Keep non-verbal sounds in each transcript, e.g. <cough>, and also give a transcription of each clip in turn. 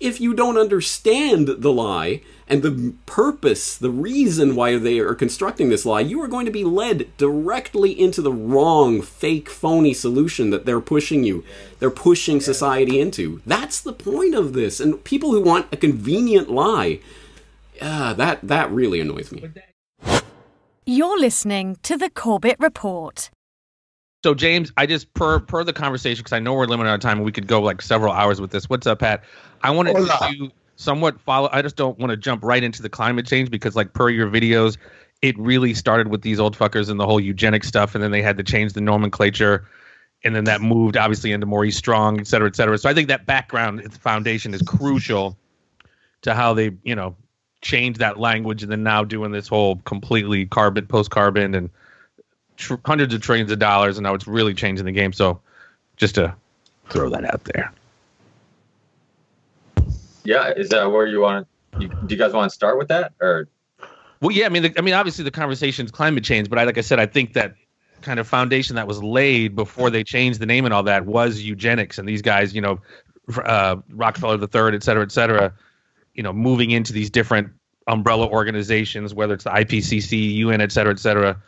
if you don't understand the lie and the purpose, the reason why they are constructing this lie, you are going to be led directly into the wrong, fake, phony solution that they're pushing you. They're pushing society into. That's the point of this. And people who want a convenient lie, uh, that that really annoys me. You're listening to the Corbett Report. So James, I just per per the conversation because I know we're limited on time and we could go like several hours with this. What's up, Pat? I wanted Hola. to somewhat follow. I just don't want to jump right into the climate change because, like per your videos, it really started with these old fuckers and the whole eugenic stuff, and then they had to change the nomenclature, and then that moved obviously into Maurice Strong, et cetera, et cetera. So I think that background its foundation is crucial to how they, you know, change that language, and then now doing this whole completely carbon, post carbon, and tr- hundreds of trillions of dollars, and now it's really changing the game. So just to throw that out there. Yeah, is that where you want? You, do you guys want to start with that, or Well, yeah, I mean, the, I mean, obviously the conversation is climate change, but I, like I said, I think that kind of foundation that was laid before they changed the name and all that was eugenics, and these guys, you know, uh, Rockefeller the Third, et cetera, et cetera, you know, moving into these different umbrella organizations, whether it's the IPCC, UN, et cetera, et cetera.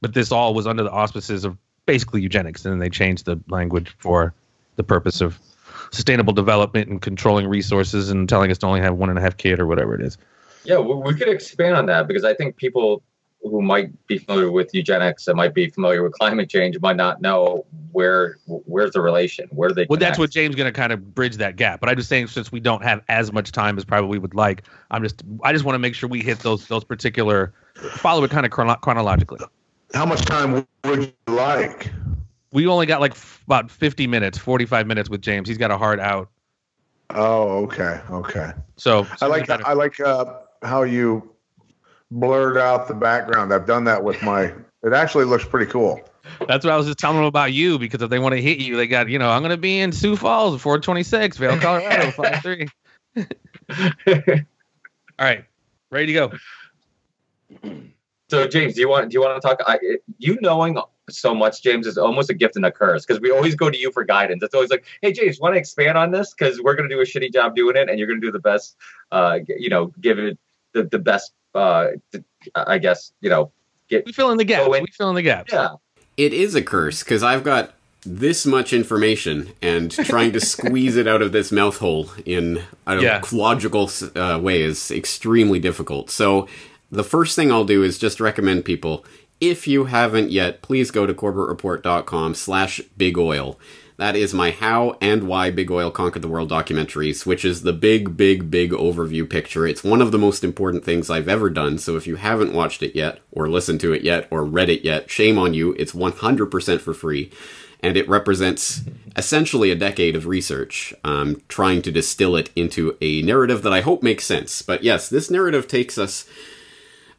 But this all was under the auspices of basically eugenics, and then they changed the language for the purpose of sustainable development and controlling resources and telling us to only have one and a half kid or whatever it is. yeah, we, we could expand on that because I think people who might be familiar with eugenics and might be familiar with climate change might not know where where's the relation, where they? Well, that's what James going to kind of bridge that gap. But I'm just saying, since we don't have as much time as probably we would like, I'm just I just want to make sure we hit those those particular follow it kind of chrono- chronologically. How much time would you like? We only got like f- about 50 minutes, 45 minutes with James. He's got a hard out, Oh, okay, okay. so, I like I like uh, how you blurred out the background. I've done that with my. It actually looks pretty cool. that's what I was just telling them about you because if they want to hit you, they got you know I'm going to be in Sioux Falls, 426, Vail, Colorado, <laughs> five three. <laughs> All right, ready to go. <clears throat> So James, do you want do you want to talk? I, you knowing so much, James, is almost a gift and a curse because we always go to you for guidance. It's always like, hey, James, want to expand on this because we're going to do a shitty job doing it, and you're going to do the best. Uh, you know, give it the the best. Uh, I guess you know. Get We fill in the gaps. In- We fill in the gaps. yeah. It is a curse because I've got this much information and trying to <laughs> squeeze it out of this mouth hole in a Yeah. logical uh, way is extremely difficult. So the first thing I'll do is just recommend people if you haven't yet, please go to corbettreport.com slash big oil. That is my how and why Big Oil Conquered the World documentaries, which is the big, big, big overview picture. It's one of the most important things I've ever done, so if you haven't watched it yet, or listened to it yet, or read it yet, shame on you. It's 100% for free, and it represents essentially a decade of research, um, trying to distill it into a narrative that I hope makes sense. But yes, this narrative takes us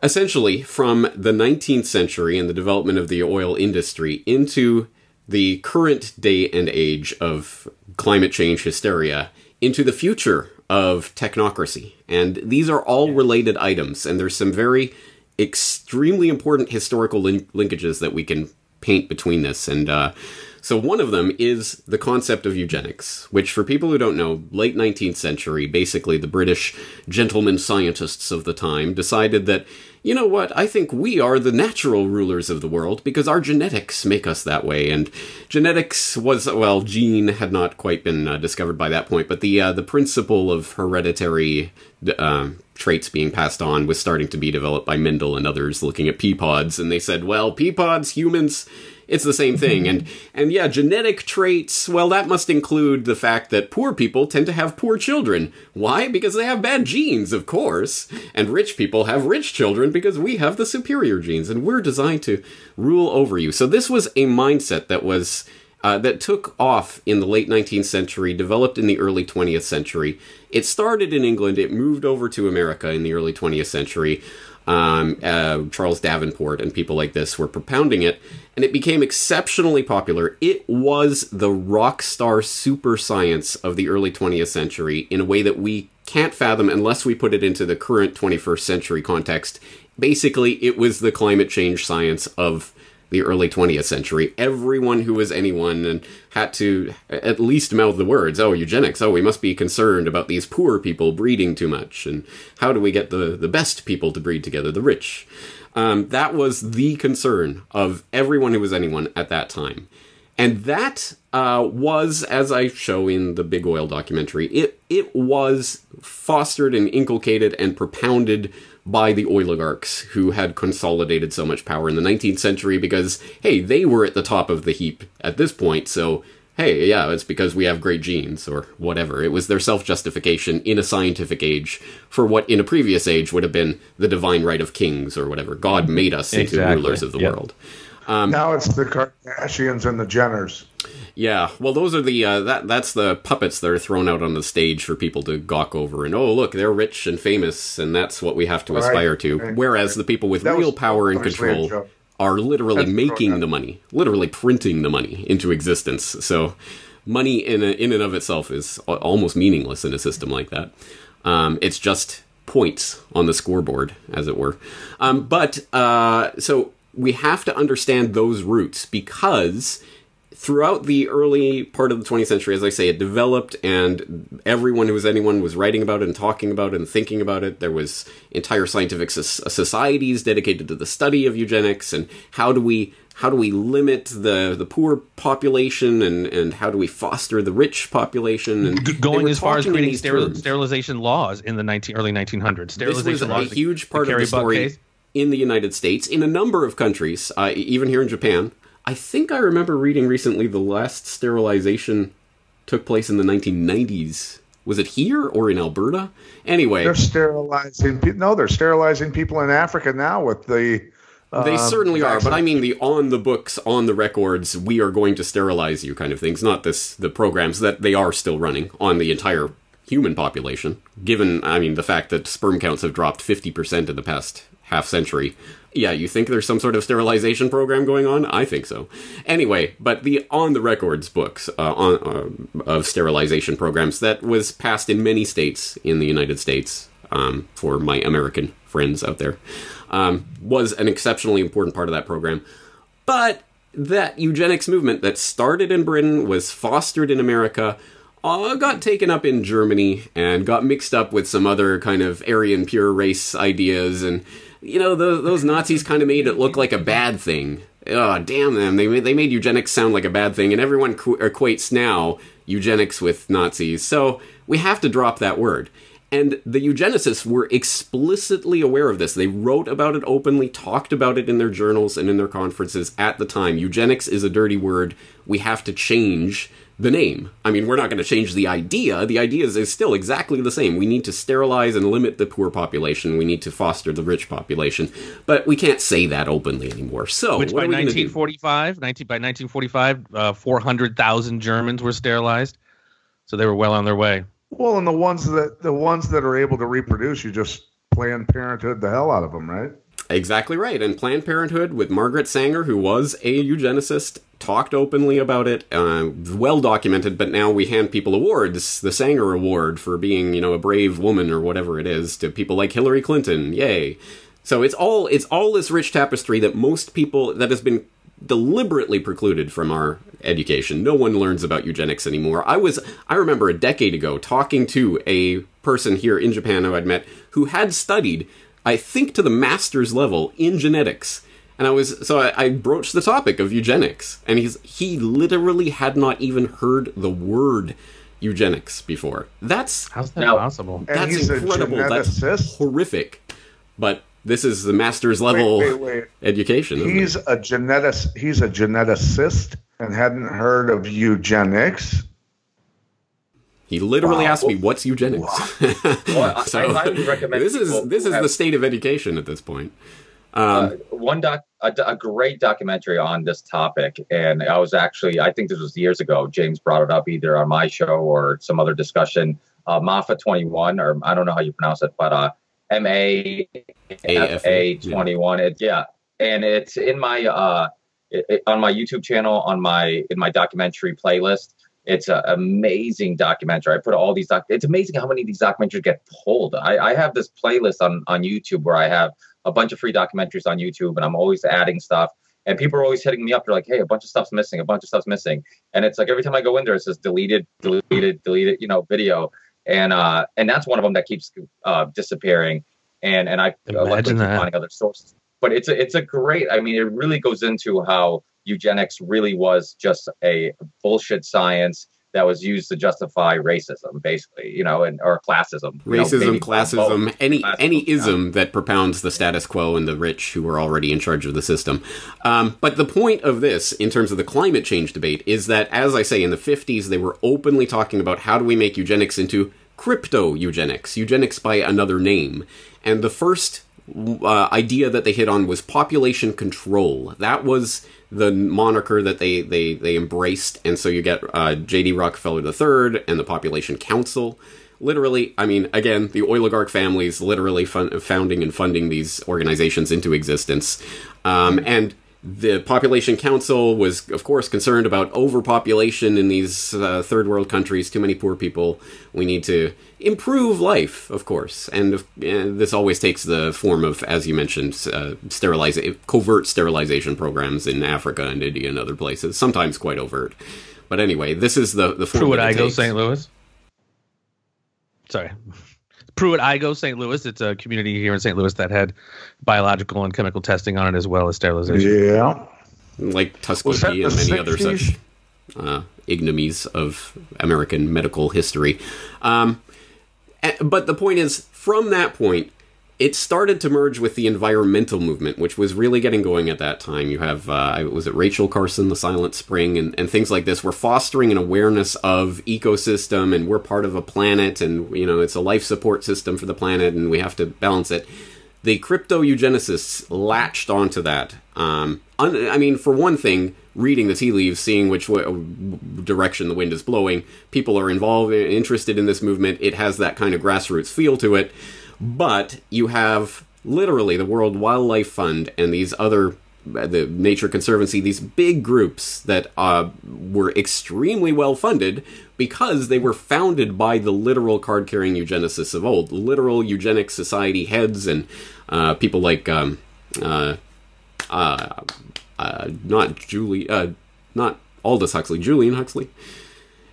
essentially from the 19th century and the development of the oil industry into the current day and age of climate change hysteria into the future of technocracy. And these are all related items, and there's some very extremely important historical lin- linkages that we can paint between this. And uh, so one of them is the concept of eugenics, which, for people who don't know, late 19th century, basically the British gentlemen scientists of the time decided that, you know what, I think we are the natural rulers of the world because our genetics make us that way. And genetics was, well, gene had not quite been uh, discovered by that point, but the, uh, the principle of hereditary uh, traits being passed on was starting to be developed by Mendel and others looking at pea pods, and they said, well, pea pods, humans, it's the same thing. And and yeah, genetic traits, well that must include the fact that poor people tend to have poor children. Why? Because they have bad genes, of course. And rich people have rich children because we have the superior genes and we're designed to rule over you. So this was a mindset that was uh, that took off in the late 19th century, developed in the early 20th century. It started in England, it moved over to America in the early 20th century. Um, uh, Charles Davenport and people like this were propounding it, and it became exceptionally popular. It was the rock star super science of the early 20th century in a way that we can't fathom unless we put it into the current 21st century context. Basically, it was the climate change science of the early 20th century. Everyone who was anyone had to at least mouth the words, oh, eugenics, oh, we must be concerned about these poor people breeding too much, and how do we get the, the best people to breed together, the rich? Um, that was the concern of everyone who was anyone at that time. And that uh, was, as I show in the Big Oil documentary, it, it was fostered and inculcated and propounded by the oligarchs who had consolidated so much power in the 19th century because, hey, they were at the top of the heap at this point, so hey, yeah, it's because we have great genes or whatever. It was their self justification in a scientific age for what in a previous age would have been the divine right of kings or whatever. God made us into rulers of the Yep. world. Now it's the Kardashians and the Jenners. Yeah, well, those are the uh, that that's the puppets that are thrown out on the stage for people to gawk over, and oh, look, they're rich and famous, and that's what we have to Right, aspire to. right, Whereas the people with That real power and control are literally That's making correct. the money, literally printing the money into existence. So, money in a, in and of itself is almost meaningless in a system like that. Um, it's just points on the scoreboard, as it were. Um, but uh, so we have to understand those roots because throughout the early part of the 20th century, as I say, it developed, and everyone who was anyone was writing about it and talking about it and thinking about it. There was entire scientific societies dedicated to the study of eugenics and how do we how do we limit the the poor population and and how do we foster the rich population and going as far as creating steril- sterilization laws in the 19, early 1900s. This was a laws. the- huge part of the story case. In the United States, in a number of countries, uh, even here in Japan. I think I remember reading recently the last sterilization took place in the 1990s. Was it here or in Alberta? Anyway, They're sterilizing. No, they're sterilizing people in Africa now with the. they um, certainly are, but I mean the on the books, on the records, we are going to sterilize you kind of things, not this the programs that they are still running on the entire human population. Given, I mean, the fact that sperm counts have dropped 50% in the past half century. Yeah, you think there's some sort of sterilization program going on? I think so. Anyway, but the on the records books uh, on, uh, of sterilization programs that was passed in many states in the United States um, for my American friends out there um, was an exceptionally important part of that program. But that eugenics movement that started in Britain was fostered in America. Uh, got taken up in Germany and got mixed up with some other kind of Aryan pure race ideas, and you know the, those Nazis kind of made it look like a bad thing. Oh, damn them! They made, they made eugenics sound like a bad thing, and everyone equates now eugenics with Nazis. So we have to drop that word. And the eugenicists were explicitly aware of this. They wrote about it openly, talked about it in their journals and in their conferences at the time. Eugenics is a dirty word. We have to change the name. I mean, we're not going to change the idea. The idea is, is still exactly the same. We need to sterilize and limit the poor population. We need to foster the rich population. But we can't say that openly anymore. So, Which what by are we gonna do? 1945, 19, by 1945, uh, 400,000 Germans were sterilized. So they were well on their way. Well, and the ones that the ones that are able to reproduce, you just Planned Parenthood the hell out of them, right? Exactly right. And Planned Parenthood, with Margaret Sanger, who was a eugenicist, talked openly about it, uh, well documented. But now we hand people awards, the Sanger Award for being, you know, a brave woman or whatever it is, to people like Hillary Clinton. Yay! So it's all it's all this rich tapestry that most people that has been deliberately precluded from our education. No one learns about eugenics anymore. I was I remember a decade ago talking to a person here in Japan who I'd met who had studied I think to the master's level in genetics. And I was so I, I broached the topic of eugenics, and he's he literally had not even heard the word eugenics before. That's How's that Now- possible? And that's he's a incredible. That's horrific. But this is the master's level wait, wait. education. He's a genetic. He's a geneticist and hadn't heard of eugenics. He literally Wow. asked me, "What's eugenics?" <laughs> Well, I- I <laughs> recommend this is this is have- the state of education at this point. Um, uh, one doc, a, a great documentary on this topic, and I was actually, I think this was years ago. James brought it up either on my show or some other discussion. Uh, Mafa twenty one, or I don't know how you pronounce it, but uh, M A F A twenty one. It yeah, and it's in my uh, it, it- on my YouTube channel on my in my documentary playlist. It's an amazing documentary. I put all these doc. It's amazing how many of these documentaries get pulled. I, I have this playlist on on YouTube where I have a bunch of free documentaries on YouTube, and I'm always adding stuff. And people are always hitting me up. They're like, "Hey, a bunch of stuff's missing. A bunch of stuff's missing." And it's like every time I go in there, it says deleted, deleted, deleted. You know, video, and uh, and that's one of them that keeps uh, disappearing. And and I uh, Imagine that. finding other sources. But it's a it's a great. I mean, it really goes into how eugenics really was just a bullshit science that was used to justify racism, basically, you know, and or classism. you know, Racism, classism, both. any Classism, any yeah. ism that propounds the status quo and the rich who are already in charge of the system. Um, but the point of this, in terms of the climate change debate, is that, as I say, in the 50s, they were openly talking about how do we make eugenics into crypto eugenics, eugenics by another name. And the first uh, idea that they hit on was population control. That was the moniker that they, they, they embraced. And so you get uh, J.D. Rockefeller III and the Population Council. Literally, I mean, again, the oligarch families literally fun- founding and funding these organizations into existence. Um, and the Population Council was, of course, concerned about overpopulation in these uh, third world countries, too many poor people. We need to improve life, of course. And uh, this always takes the form of, as you mentioned, uh, steriliza- covert sterilization programs in Africa and India and other places, sometimes quite overt. But anyway, this is the, the form it Igoe, takes. St. Louis. Sorry. Pruitt Igoe, St. Louis. It's a community here in St. Louis that had biological and chemical testing on it as well as sterilization. Yeah. like Tuskegee and the many other such uh, ignominies of American medical history. Um, but the point is, from that point, it started to merge with the environmental movement, which was really getting going at that time. You have, uh, was it Rachel Carson, The Silent Spring, and, and things like this. We're fostering an awareness of ecosystem, and we're part of a planet, and you know it's a life support system for the planet, and we have to balance it the crypto eugenicists latched onto that. Um, un- I mean, for one thing, reading the tea leaves, seeing which w- direction the wind is blowing, people are involved, and interested in this movement. It has that kind of grassroots feel to it. But you have literally the World Wildlife Fund and these other the Nature Conservancy, these big groups that uh, were extremely well funded because they were founded by the literal card carrying eugenicists of old, literal eugenics society heads, and uh, people like um, uh, uh, uh, not Julie, uh, not Aldous Huxley, Julian Huxley.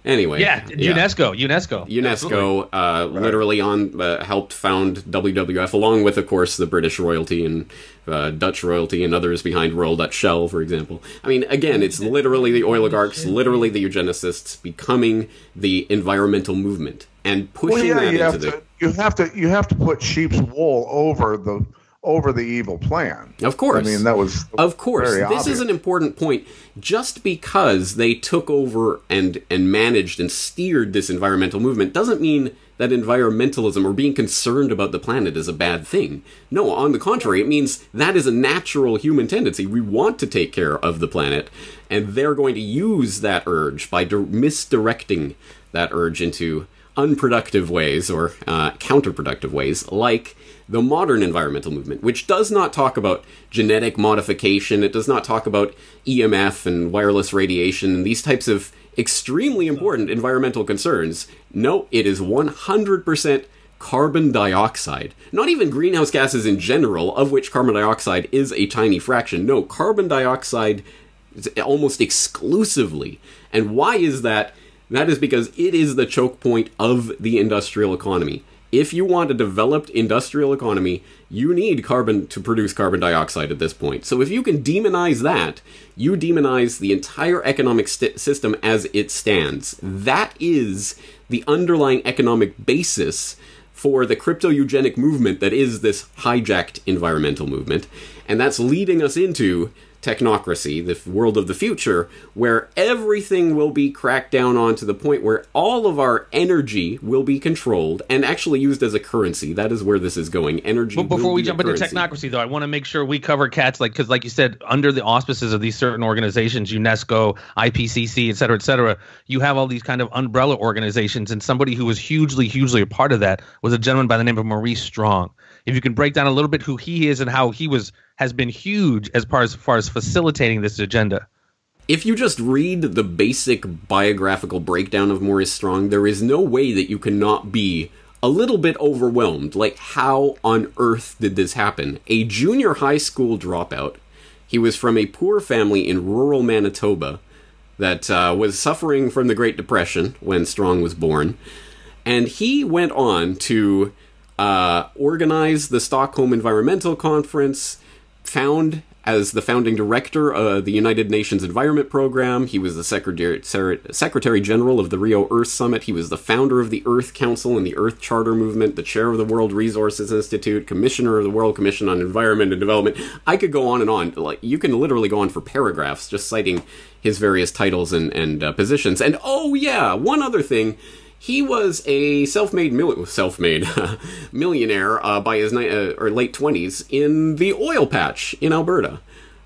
Anyway, Yeah, UNESCO, UNESCO, UNESCO uh, literally on uh, helped found WWF along with, of course, the British royalty and uh, Dutch royalty and others behind Royal Dutch Shell, for example. I mean, again, it's literally the oligarchs, literally the eugenicists becoming the environmental movement and pushing Well, yeah, that you into have the. to you have to you have to put sheep's wool over the over the evil plan. Of course. I mean that was Of course, this obvious. is an important point. Just because they took over and and managed and steered this environmental movement doesn't mean that environmentalism or being concerned about the planet is a bad thing. No, on the contrary, it means that is a natural human tendency. We want to take care of the planet, and they're going to use that urge by dir- misdirecting that urge into unproductive ways or uh, counterproductive ways, like the modern environmental movement, which does not talk about genetic modification, it does not talk about EMF and wireless radiation and these types of extremely important environmental concerns. No, it is 100% carbon dioxide. Not even greenhouse gases in general, of which carbon dioxide is a tiny fraction. No, carbon dioxide is almost exclusively. And why is that? That is because it is the choke point of the industrial economy. If you want a developed industrial economy, you need carbon to produce carbon dioxide at this point. So if you can demonize that, you demonize the entire economic st- system as it stands. That is the underlying economic basis for the crypto eugenic movement that is this hijacked environmental movement. And that's leading us into technocracy, the world of the future, where everything will be cracked down on to the point where all of our energy will be controlled and actually used as a currency. That is where this is going. Energy. But before we be a jump into technocracy, though, I want to make sure we cover cats like because, like you said, under the auspices of these certain organizations, UNESCO, IPCC, et cetera, et cetera, you have all these kind of umbrella organizations, and somebody who was hugely, hugely a part of that was a gentleman by the name of Maurice Strong. If you can break down a little bit who he is and how he was has been huge as far as, far as facilitating this agenda. If you just read the basic biographical breakdown of Maurice Strong, there is no way that you cannot be a little bit overwhelmed. Like, how on earth did this happen? A junior high school dropout He was from a poor family in rural Manitoba that uh, was suffering from the Great Depression when Strong was born. And he went on to uh, organize the Stockholm Environmental Conference, found as the founding director of the United Nations Environment Program. He was the Secretary, Secretary General of the Rio Earth Summit. He was the founder of the Earth Council and the Earth Charter Movement, the chair of the World Resources Institute, commissioner of the World Commission on Environment and Development. I could go on and on. Like you can literally go on for paragraphs just citing his various titles and, and uh, positions. And oh yeah, one other thing he was a self-made mil- self-made <laughs> millionaire uh, by his ni- uh, or late 20s in the oil patch in Alberta.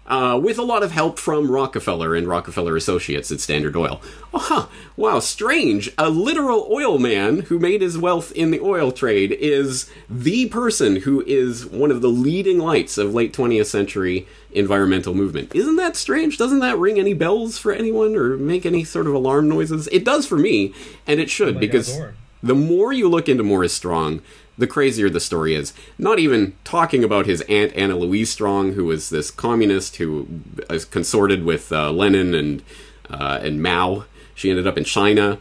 Uh, with a lot of help from Rockefeller and Rockefeller Associates at Standard Oil. Oh, huh. Wow, strange. A literal oil man who made his wealth in the oil trade is the person who is one of the leading lights of late 20th century environmental movement. Isn't that strange? Doesn't that ring any bells for anyone or make any sort of alarm noises? It does for me, and it should, because the more you look into Maurice Strong, the crazier the story is. Not even talking about his aunt Anna Louise Strong, who was this communist who consorted with uh, Lenin and uh, and Mao. She ended up in China,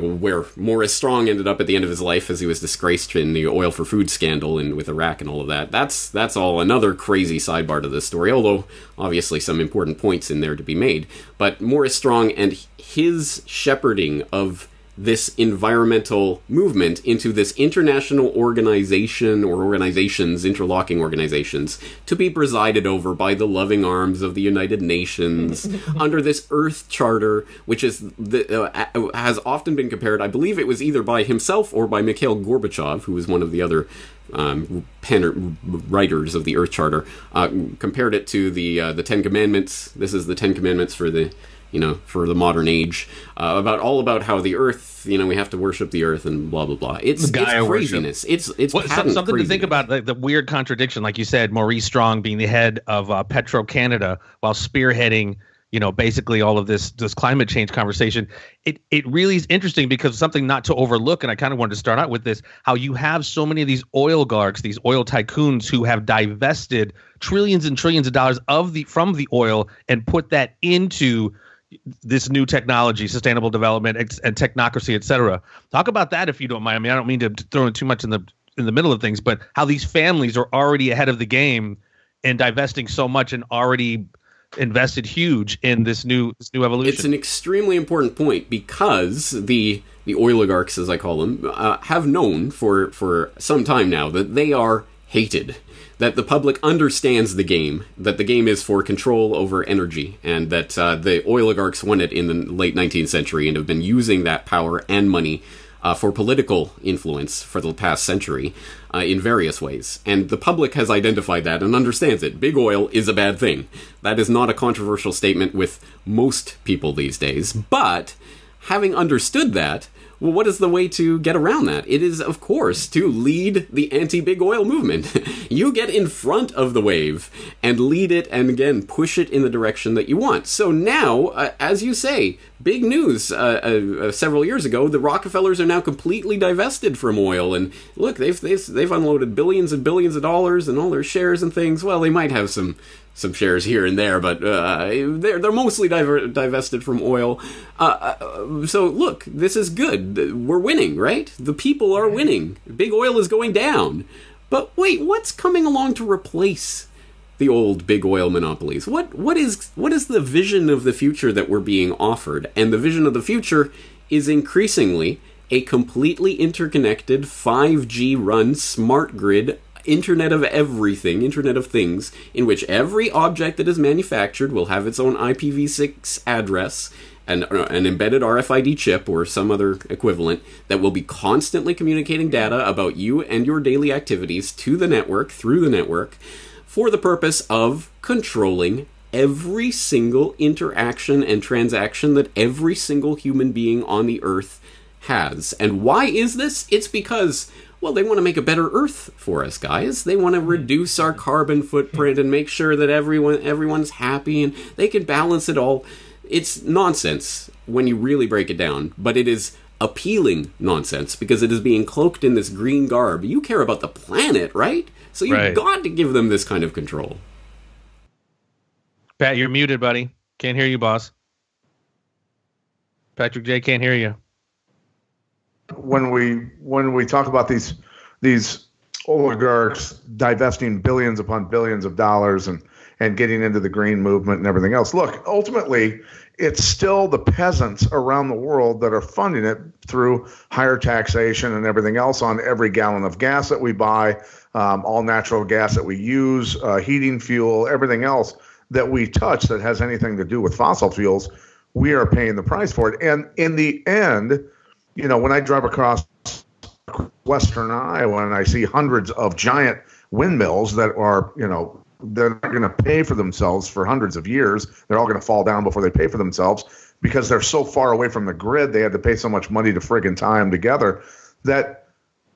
where Maurice Strong ended up at the end of his life as he was disgraced in the oil for food scandal and with Iraq and all of that. That's that's all another crazy sidebar to this story. Although obviously some important points in there to be made. But Maurice Strong and his shepherding of this environmental movement into this international organization or organizations, interlocking organizations, to be presided over by the loving arms of the United Nations <laughs> under this Earth Charter, which is the, uh, has often been compared. I believe it was either by himself or by Mikhail Gorbachev, who was one of the other um, pen writers of the Earth Charter, uh, compared it to the uh, the Ten Commandments. This is the Ten Commandments for the you know, for the modern age, uh, about all about how the Earth, you know, we have to worship the Earth and blah blah blah. It's, it's craziness. Worship. It's it's well, something craziness. to think about. Like the weird contradiction, like you said, Maurice Strong being the head of uh, Petro Canada while spearheading, you know, basically all of this this climate change conversation. It it really is interesting because something not to overlook, and I kind of wanted to start out with this: how you have so many of these oil oligarchs, these oil tycoons, who have divested trillions and trillions of dollars of the from the oil and put that into this new technology, sustainable development, and technocracy, et cetera. Talk about that if you don't mind. I mean, I don't mean to throw in too much in the in the middle of things, but how these families are already ahead of the game and divesting so much and already invested huge in this new this new evolution. It's an extremely important point because the the oligarchs, as I call them, uh, have known for for some time now that they are hated that the public understands the game, that the game is for control over energy, and that uh, the oligarchs won it in the late 19th century and have been using that power and money uh, for political influence for the past century uh, in various ways. And the public has identified that and understands it. Big oil is a bad thing. That is not a controversial statement with most people these days. But having understood that, well, what is the way to get around that? It is, of course, to lead the anti big oil movement. <laughs> you get in front of the wave and lead it and again push it in the direction that you want. So now, uh, as you say, big news uh, uh, uh, several years ago, the Rockefellers are now completely divested from oil. And look, they've, they've, they've unloaded billions and billions of dollars and all their shares and things. Well, they might have some some shares here and there, but uh, they're they're mostly diver- divested from oil. Uh, uh, so look, this is good. We're winning, right? The people are winning. Big oil is going down. But wait, what's coming along to replace the old big oil monopolies? What what is what is the vision of the future that we're being offered? And the vision of the future is increasingly a completely interconnected 5G run smart grid Internet of Everything, Internet of Things, in which every object that is manufactured will have its own IPv6 address and uh, an embedded RFID chip or some other equivalent that will be constantly communicating data about you and your daily activities to the network through the network for the purpose of controlling every single interaction and transaction that every single human being on the earth has. And why is this? It's because well, they want to make a better Earth for us, guys. They want to mm-hmm. reduce our carbon footprint and make sure that everyone everyone's happy and they can balance it all. It's nonsense when you really break it down, but it is appealing nonsense because it is being cloaked in this green garb. You care about the planet, right? So you've right. got to give them this kind of control. Pat, you're muted, buddy. Can't hear you, boss. Patrick J can't hear you. When we when we talk about these these oligarchs divesting billions upon billions of dollars and and getting into the green movement and everything else. Look, ultimately, it's still the peasants around the world that are funding it through higher taxation and everything else on every gallon of gas that we buy, um, all natural gas that we use, uh, heating fuel, everything else that we touch that has anything to do with fossil fuels. We are paying the price for it. And in the end, you know, when I drive across western Iowa and I see hundreds of giant windmills that are, you know, they're not going to pay for themselves for hundreds of years. They're all going to fall down before they pay for themselves because they're so far away from the grid. They had to pay so much money to friggin' tie them together that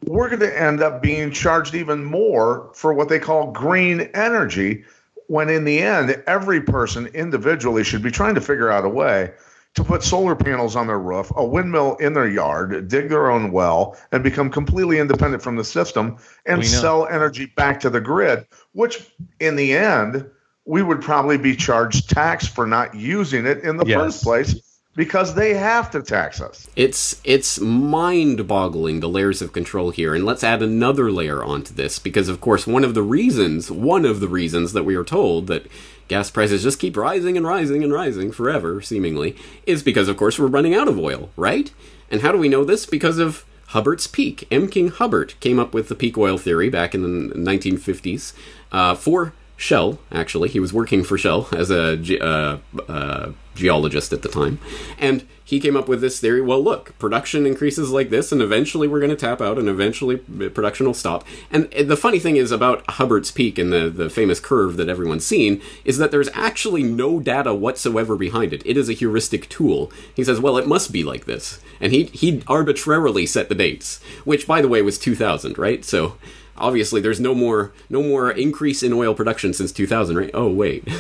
we're going to end up being charged even more for what they call green energy. When in the end, every person individually should be trying to figure out a way to put solar panels on their roof, a windmill in their yard, dig their own well, and become completely independent from the system and sell energy back to the grid, which in the end, we would probably be charged tax for not using it in the Yes. first place because they have to tax us. It's it's mind-boggling the layers of control here, and let's add another layer onto this because, of course, one of the reasons, one of the reasons that we are told that gas prices just keep rising and rising and rising forever, seemingly, is because, of course, we're running out of oil, right? And how do we know this? Because of Hubbert's peak. M. King Hubbert came up with the peak oil theory back in the 1950s uh, for Shell, actually. He was working for Shell as a ge- uh, uh, geologist at the time. And he came up with this theory well, look, production increases like this, and eventually we're going to tap out, and eventually production will stop. And the funny thing is about Hubbert's peak and the, the famous curve that everyone's seen is that there's actually no data whatsoever behind it. It is a heuristic tool. He says, well, it must be like this. And he, he arbitrarily set the dates, which, by the way, was 2000, right? So obviously there's no more no more increase in oil production since 2000 right? Oh wait. <laughs>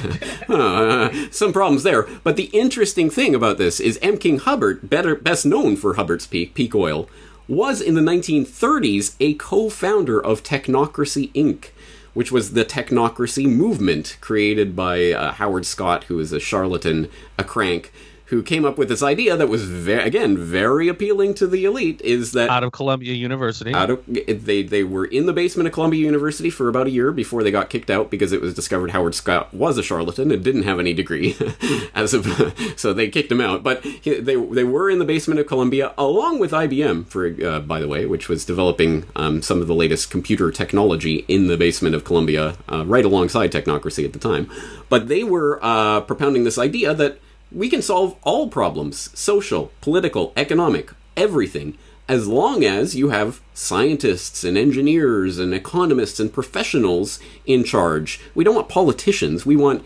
Uh, some problems there. But the interesting thing about this is m. King Hubbert better best known for Hubbert's peak peak oil was in the 1930s a co-founder of technocracy inc. which was the technocracy movement created by uh, howard scott who is a charlatan a crank who came up with this idea that was ve- again very appealing to the elite is that Out of Columbia University. out of they they were in the basement of Columbia University for about a year before they got kicked out because it was discovered Howard Scott was a charlatan and didn't have any degree <laughs> as of <laughs> so they kicked him out but they they were in the basement of Columbia along with IBM for uh, by the way which was developing um, some of the latest computer technology in the basement of Columbia uh, right alongside technocracy at the time but they were uh, propounding this idea that we can solve all problems social political economic everything as long as you have scientists and engineers and economists and professionals in charge. We don't want politicians, we want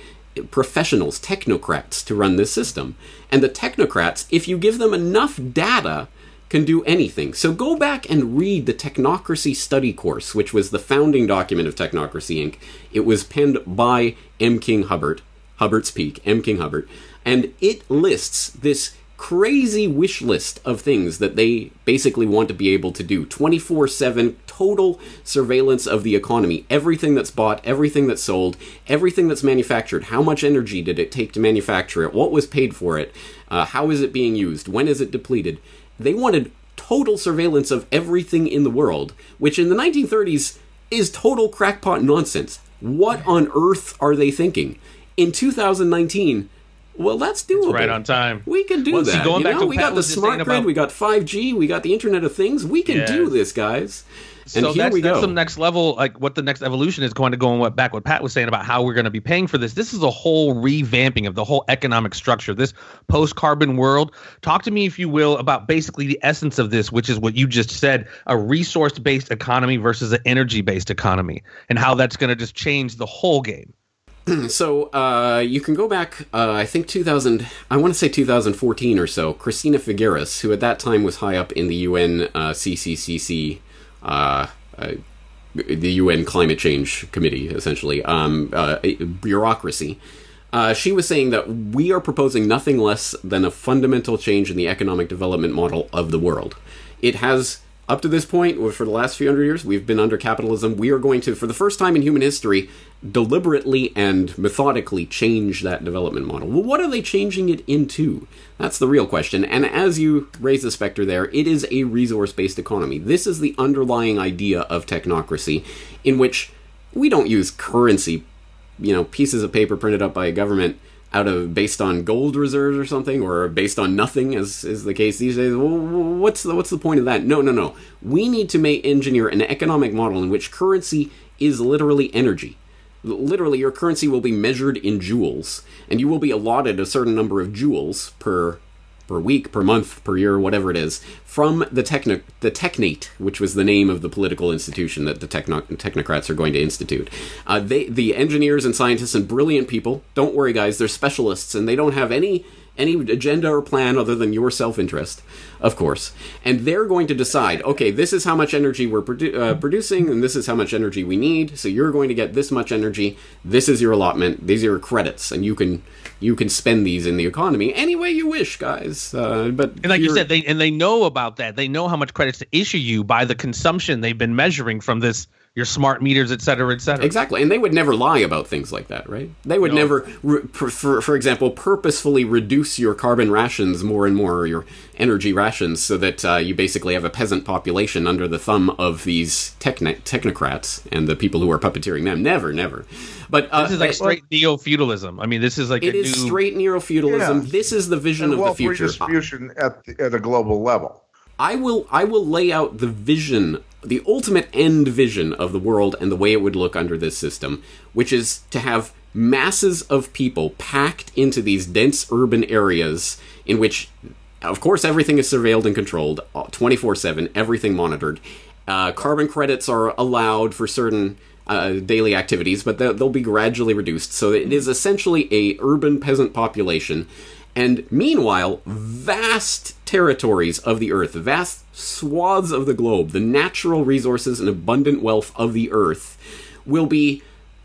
professionals, technocrats to run this system. And the technocrats, if you give them enough data, can do anything. So go back and read the Technocracy Study Course, which was the founding document of Technocracy Inc. It was penned by M. King Hubbert, Hubbert's Peak, M. King Hubbert, and it lists this crazy wish list of things that they basically want to be able to do. 24 7 total surveillance of the economy. Everything that's bought everything that's sold everything that's manufactured. How much energy did it take to manufacture it? What was paid for it? Uh, how is it being used? When is it depleted? They wanted total surveillance of everything in the world which in the 1930s is total crackpot nonsense. What on earth are they thinking? In 2019 well, that's doable. right on time. We can do Well, see, that. going you back know? to we got the smart grid, about- we got 5G, we got the Internet of Things. We can do this, guys. And so here that's, we that's go. the next level, like what the next evolution is going to go and what back what Pat was saying about how we're going to be paying for this. This is a whole revamping of the whole economic structure, this post-carbon world. Talk to me, if you will, about basically the essence of this, which is what you just said: a resource-based economy versus an energy-based economy, and how that's going to just change the whole game. <clears throat> So uh, you can go back, uh, I think 2000, I want to say 2014 or so. Christiana Figueres, who at that time was high up in the UN uh, CCCC, uh, uh, the UN Climate Change Committee, essentially, um, uh, bureaucracy. She was saying that we are proposing nothing less than a fundamental change in the economic development model of the world. It has up to this point, or for the last few hundred years, we've been under capitalism. We are going to, for the first time in human history, deliberately and methodically change that development model. Well, what are they changing it into? That's the real question. And as you raise the specter there, it is a resource based economy. This is the underlying idea of technocracy, in which we don't use currency, you know, pieces of paper printed up by a government out of based on gold reserves or something, or based on nothing, as is the case these days. Well, what's the what's the point of that? No, no, no. We need to make engineer an economic model in which currency is literally energy. Literally, your currency will be measured in joules, and you will be allotted a certain number of joules per per week, per month, per year, whatever it is, from the techno- the technate, which was the name of the political institution that the techno- technocrats are going to institute. Uh, they, the engineers and scientists and brilliant people, don't worry, guys, they're specialists and they don't have any any agenda or plan other than your self interest, of course. And they're going to decide, okay, this is how much energy we're produ- uh, producing, and this is how much energy we need. So you're going to get this much energy. This is your allotment. These are your credits, and you can you can spend these in the economy any way you wish, guys. Uh, but and like you said, they and they know about that. They know how much credits to issue you by the consumption they've been measuring from this your smart meters, et cetera, et cetera. Exactly, and they would never lie about things like that, right? They would no. never, for, for example, purposefully reduce your carbon rations more and more, or your energy rations, so that uh, you basically have a peasant population under the thumb of these techn- technocrats and the people who are puppeteering them. Never, never. But uh, this is like straight neo feudalism. I mean, this is like it is new... straight neo feudalism. Yeah. This is the vision and of the future. redistribution at the, at a global level. I will I will lay out the vision, the ultimate end vision of the world and the way it would look under this system, which is to have masses of people packed into these dense urban areas in which of course everything is surveilled and controlled 24/7, everything monitored. Uh, carbon credits are allowed for certain uh, daily activities, but they'll be gradually reduced. So it is essentially a urban peasant population and meanwhile, vast territories of the earth, vast swaths of the globe, the natural resources and abundant wealth of the earth will be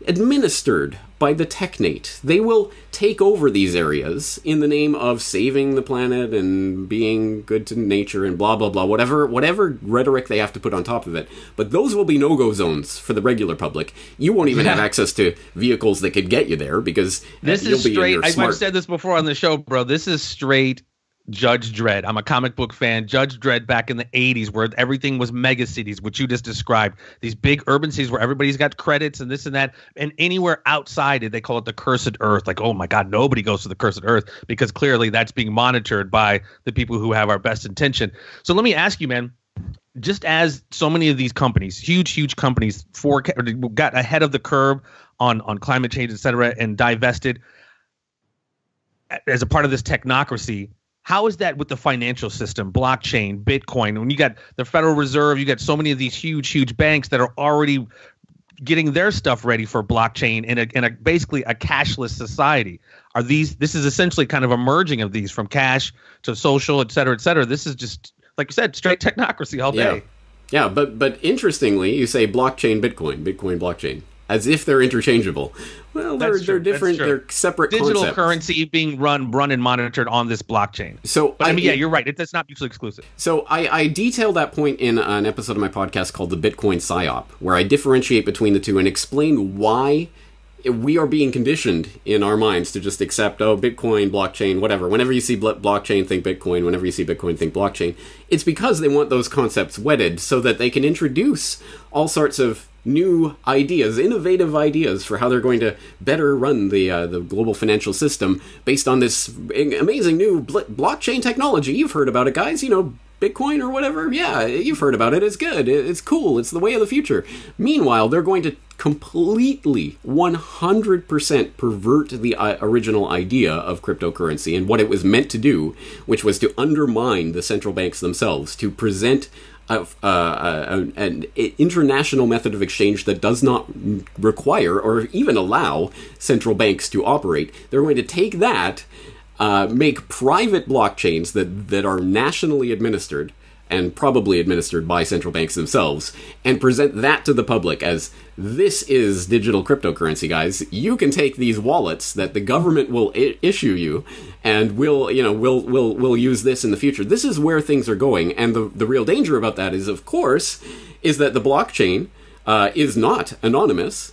administered by the technate. They will take over these areas in the name of saving the planet and being good to nature and blah blah blah whatever whatever rhetoric they have to put on top of it. But those will be no-go zones for the regular public. You won't even yeah. have access to vehicles that could get you there because this is straight. I've said this before on the show, bro. This is straight Judge Dredd. I'm a comic book fan. Judge Dredd back in the 80s, where everything was mega cities, which you just described. These big urban cities where everybody's got credits and this and that. And anywhere outside it, they call it the cursed earth. Like, oh my God, nobody goes to the cursed earth because clearly that's being monitored by the people who have our best intention. So let me ask you, man. Just as so many of these companies, huge, huge companies, for got ahead of the curve on on climate change, et cetera, and divested as a part of this technocracy, how is that with the financial system, blockchain, Bitcoin? When you got the Federal Reserve, you got so many of these huge, huge banks that are already getting their stuff ready for blockchain in a, in a basically a cashless society. Are these? This is essentially kind of a merging of these from cash to social, et cetera, et cetera. This is just like you said, straight technocracy all day. Yeah, yeah but but interestingly, you say blockchain, Bitcoin, Bitcoin, blockchain as if they're interchangeable. Well, they're they're different. They're separate. Digital concepts. currency being run run and monitored on this blockchain. So but, I, mean, yeah, you're right. It, it's not mutually exclusive. So I, I detail that point in an episode of my podcast called the Bitcoin Psyop, where I differentiate between the two and explain why we are being conditioned in our minds to just accept oh bitcoin blockchain whatever whenever you see blockchain think bitcoin whenever you see bitcoin think blockchain it's because they want those concepts wedded so that they can introduce all sorts of new ideas, innovative ideas for how they're going to better run the uh, the global financial system based on this amazing new bl- blockchain technology. You've heard about it, guys. You know, Bitcoin or whatever. Yeah, you've heard about it. It's good. It's cool. It's the way of the future. Meanwhile, they're going to completely 100% pervert the uh, original idea of cryptocurrency and what it was meant to do, which was to undermine the central banks themselves, to present of uh, uh, an international method of exchange that does not require or even allow central banks to operate. They're going to take that, uh, make private blockchains that that are nationally administered, and probably administered by central banks themselves, and present that to the public as this is digital cryptocurrency, guys. You can take these wallets that the government will I- issue you, and we'll, you know, we'll we'll we'll use this in the future. This is where things are going, and the the real danger about that is, of course, is that the blockchain uh, is not anonymous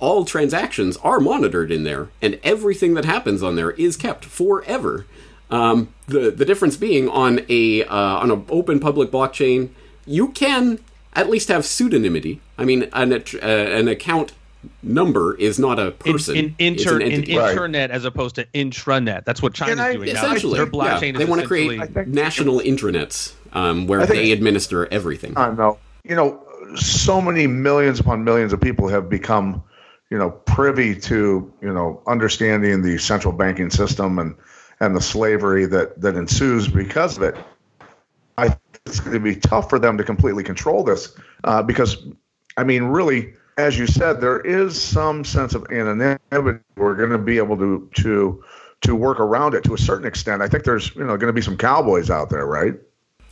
all transactions are monitored in there, and everything that happens on there is kept forever. Um, the the difference being on a uh, on an open public blockchain, you can at least have pseudonymity. I mean, an uh, an account number is not a person. in, it's inter, an in entity. Right. internet as opposed to intranet. That's what China's I- doing now. Their blockchain yeah. is they want to create national intranets um, where think- they administer everything. I know. You know, so many millions upon millions of people have become, you know, privy to, you know, understanding the central banking system and and the slavery that that ensues because of it. I think it's going to be tough for them to completely control this uh, because, I mean, really, as you said, there is some sense of anonymity. We're going to be able to to to work around it to a certain extent. I think there's you know going to be some cowboys out there, right?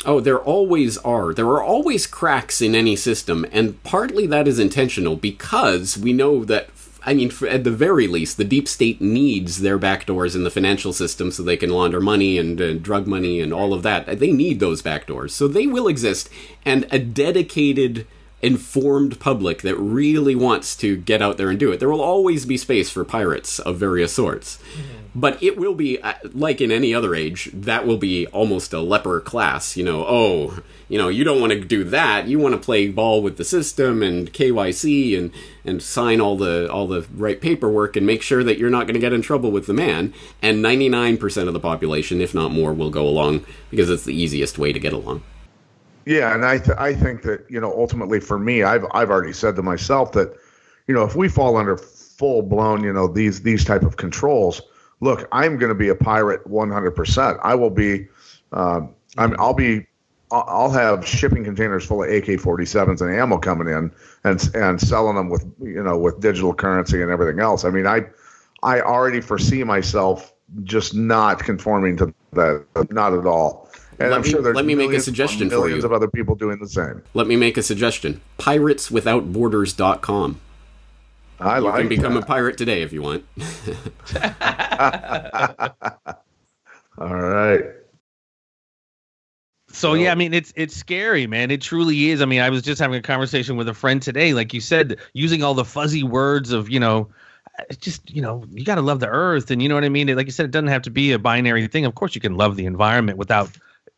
Oh, there always are. There are always cracks in any system, and partly that is intentional because we know that. I mean, for, at the very least, the deep state needs their backdoors in the financial system so they can launder money and uh, drug money and all of that. They need those backdoors, so they will exist. And a dedicated, informed public that really wants to get out there and do it, there will always be space for pirates of various sorts. But it will be uh, like in any other age. That will be almost a leper class. You know, oh, you know, you don't want to do that. You want to play ball with the system and KYC and and sign all the all the right paperwork and make sure that you're not going to get in trouble with the man. And 99% of the population, if not more, will go along because it's the easiest way to get along. Yeah, and I th- I think that you know ultimately for me, I've I've already said to myself that you know if we fall under full blown you know these these type of controls, look, I'm going to be a pirate 100. percent I will be, um, I'm I'll be. I'll have shipping containers full of AK-47s and ammo coming in, and and selling them with you know with digital currency and everything else. I mean, I I already foresee myself just not conforming to that, not at all. And Let I'm me- sure there's let me make a millions suggestion for millions you. of other people doing the same. Let me make a suggestion: pirateswithoutborders.com. I You like can become that. a pirate today if you want. <laughs> <laughs> All right. So yeah, I mean it's it's scary, man. It truly is. I mean, I was just having a conversation with a friend today, like you said, using all the fuzzy words of you know, it's just you know, you got to love the earth, and you know what I mean. Like you said, it doesn't have to be a binary thing. Of course, you can love the environment without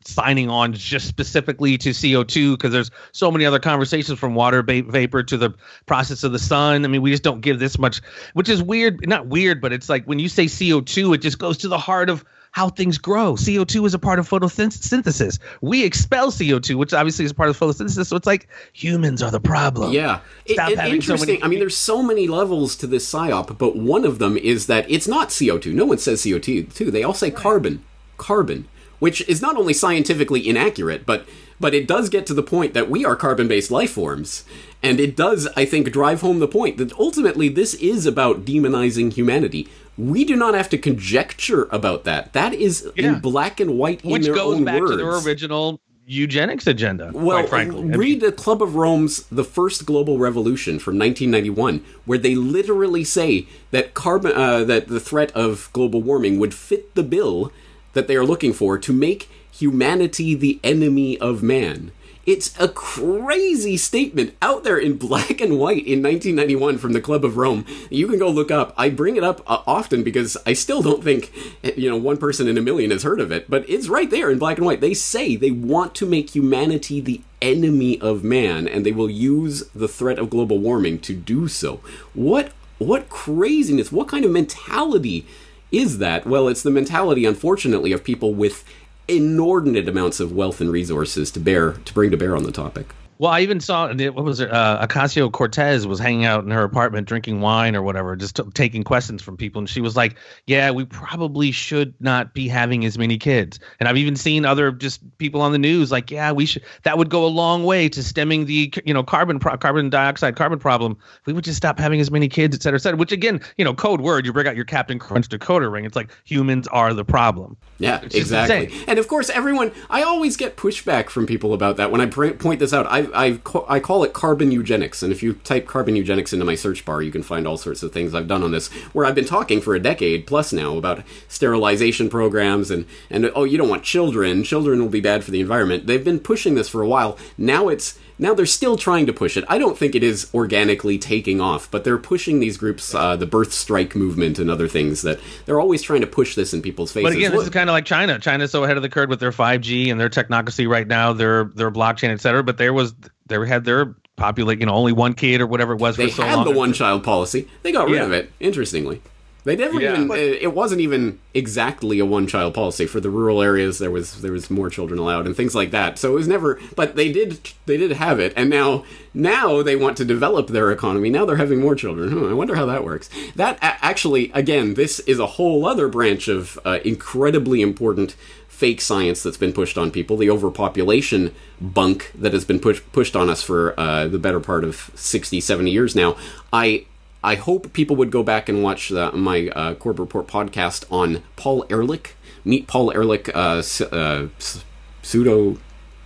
signing on just specifically to CO2 because there's so many other conversations from water ba- vapor to the process of the sun. I mean, we just don't give this much, which is weird. Not weird, but it's like when you say CO2, it just goes to the heart of how things grow. CO2 is a part of photosynthesis. We expel CO2, which obviously is part of photosynthesis. So it's like humans are the problem. Yeah. It, it- having so interesting. many- I mean, there's so many levels to this psyop, but one of them is that it's not CO2. No one says CO2. Too. They all say carbon. Carbon, which is not only scientifically inaccurate, but but it does get to the point that we are carbon-based life forms, and it does, I think, drive home the point that ultimately this is about demonizing humanity. We do not have to conjecture about that. That is Yeah. in black and white Which in their goes back words. to their original eugenics agenda, Well, quite frankly. Read the Club of Rome's The First Global Revolution from 1991, where they literally say that carbon, uh, that the threat of global warming would fit the bill that they are looking for to make humanity the enemy of man. It's a crazy statement out there in <laughs> black and white in 1991 from the Club of Rome. You can go look up. I bring it up uh, often because I still don't think, you know, one person in a million has heard of it, but it's right there in black and white. They say they want to make humanity the enemy of man and they will use the threat of global warming to do so. What what craziness, what kind of mentality is that? Well, it's the mentality unfortunately of people with inordinate amounts of wealth and resources to bear to bring to bear on the topic. Well, I even saw what was it? Uh, Ocasio Cortez was hanging out in her apartment drinking wine or whatever, just t- taking questions from people, and she was like, "Yeah, we probably should not be having as many kids." And I've even seen other just people on the news like, "Yeah, we should." That would go a long way to stemming the you know carbon pro- carbon dioxide carbon problem. If we would just stop having as many kids, et cetera, et cetera. Which again, you know, code word. You bring out your Captain Crunch decoder ring. It's like humans are the problem. Yeah, exactly. insane. And of course, everyone. I always get pushback from people about that when I pr- point this out. I I, I call it carbon eugenics, and if you type carbon eugenics into my search bar, you can find all sorts of things I've done on this. Where I've been talking for a decade plus now about sterilization programs and and oh, you don't want children. Children will be bad for the environment. They've been pushing this for a while. Now it's now they're still trying to push it. I don't think it is organically taking off, but they're pushing these groups, uh, the birth strike movement and other things that they're always trying to push this in people's faces. But again, this is kind of like China. China's so ahead of the curve with their 5G and their technocracy right now, their their blockchain, et cetera. But there was they had their populate, you know, only one kid or whatever it was they for so had long. the one child policy. They got rid Yeah. of it. Interestingly, they never Yeah. even. But- it it wasn't even exactly a one child policy for the rural areas. There was there was more children allowed and things like that. So it was never. But they did they did have it, and now now they want to develop their economy. Now they're having more children. Hmm, I wonder how that works. That actually, again, this is a whole other branch of uh, incredibly important fake science that's been pushed on people, the overpopulation bunk that has been push, pushed on us for uh, the better part of 60, 70 years now. I I hope people would go back and watch the, my uh, Corbett Report podcast on Paul Ehrlich. Meet Paul Ehrlich, uh, s- uh, s- pseudo